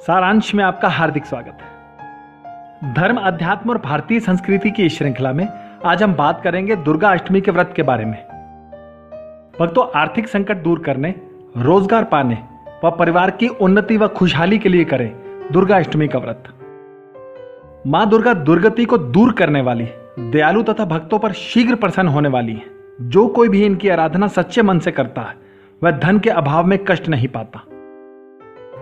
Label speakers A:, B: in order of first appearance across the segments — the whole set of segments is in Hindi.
A: सारांश में आपका हार्दिक स्वागत है। धर्म, अध्यात्म और भारतीय संस्कृति की इस श्रृंखला में आज हम बात करेंगे दुर्गा अष्टमी के व्रत के बारे में। भक्तों, आर्थिक संकट दूर करने, रोज़गार पाने व परिवार की उन्नति व खुशहाली के लिए करें दुर्गा अष्टमी का व्रत। माँ दुर्गा दुर्गति को दूर करने वाली, दयालु तथा भक्तों पर शीघ्र प्रसन्न होने वाली है। जो कोई भी इनकी आराधना सच्चे मन से करता है, वह धन के अभाव में कष्ट नहीं पाता।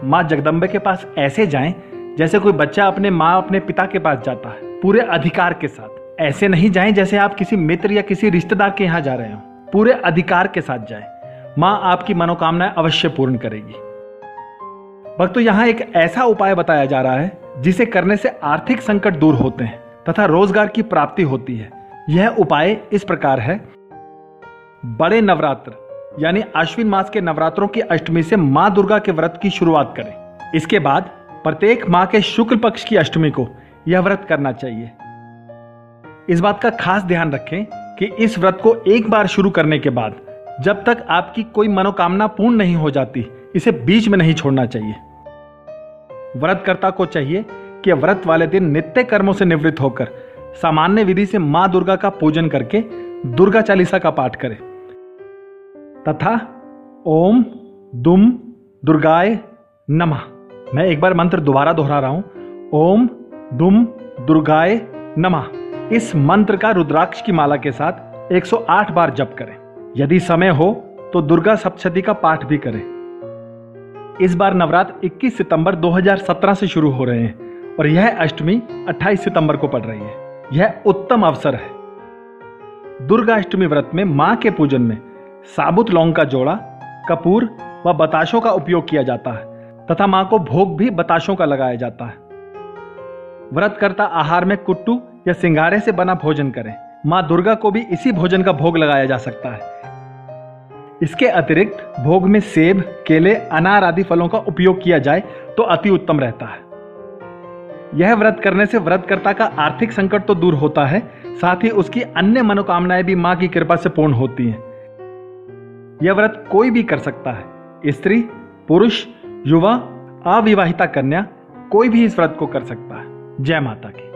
A: माँ जगदम्बे के पास ऐसे जाएँ, जैसे कोई बच्चा अपने माँ, अपने पिता के पास जाता है, पूरे अधिकार के साथ। ऐसे नहीं जाएँ, जैसे आप किसी मित्र या किसी रिश्तेदार के यहाँ जा रहे हो। पूरे अधिकार के साथ जाएँ। माँ आपकी मनोकामनाएँ अवश्य पूर्ण करेगी। भक्तों, यहाँ एक ऐसा उपाय बताया जा रहा है, जिसे करने से आर्थिक संकट दूर होते हैं तथा रोज़गार की प्राप्ति होती है। यह उपाय इस प्रकार है। बड़े नवरात्र यानी अश्विन मास के नवरात्रों की अष्टमी से माँ दुर्गा के व्रत की शुरुआत करें। इसके बाद प्रत्येक माह के शुक्ल पक्ष की अष्टमी को यह व्रत करना चाहिए। इस बात का खास ध्यान रखें कि इस व्रत को एक बार शुरू करने के बाद जब तक आपकी कोई मनोकामना पूर्ण नहीं हो जाती, इसे बीच में नहीं छोड़ना चाहिए। व्रतकर्ता को चाहिए कि व्रत वाले दिन नित्य कर्मों से निवृत्त होकर सामान्य विधि से माँ दुर्गा का पूजन करके दुर्गा चालीसा का पाठ करें। तथा ओम दुम दुर्गाय नमः। मैं एक बार मंत्र दोबारा दोहरा रहा हूँ। ओम दुम दुर्गाय नमः। इस मंत्र का रुद्राक्ष की माला के साथ 108 बार जप करें। यदि समय हो तो दुर्गा सप्तशती का पाठ भी करें। इस बार नवरात्र 21 सितंबर 2017 से शुरू हो रहे हैं और यह अष्टमी 28 सितंबर को पड़ रही है। यह उत्तम अवसर है। दुर्गा अष्टमी व्रत में माँ के पूजन में साबुत लौंग का जोड़ा, कपूर व बताशों का उपयोग किया जाता है, तथा माँ को भोग भी बताशों का लगाया जाता है। व्रतकर्ता आहार में कुट्टू या सिंगारे से बना भोजन करें। माँ दुर्गा को भी इसी भोजन का भोग लगाया जा सकता है। इसके अतिरिक्त भोग में सेब, केले, अनार आदि फलों का उपयोग किया जाए तो अति उत्तम रहता है। यह व्रत करने से व्रतकर्ता का आर्थिक संकट तो दूर होता है, साथ ही उसकी अन्य मनोकामनाएँ भी माँ की कृपा से पूर्ण होती हैं। यह व्रत कोई भी कर सकता है। स्त्री, पुरुष, युवा, अविवाहिता कन्या कोई भी इस व्रत को कर सकता है। जय माता की।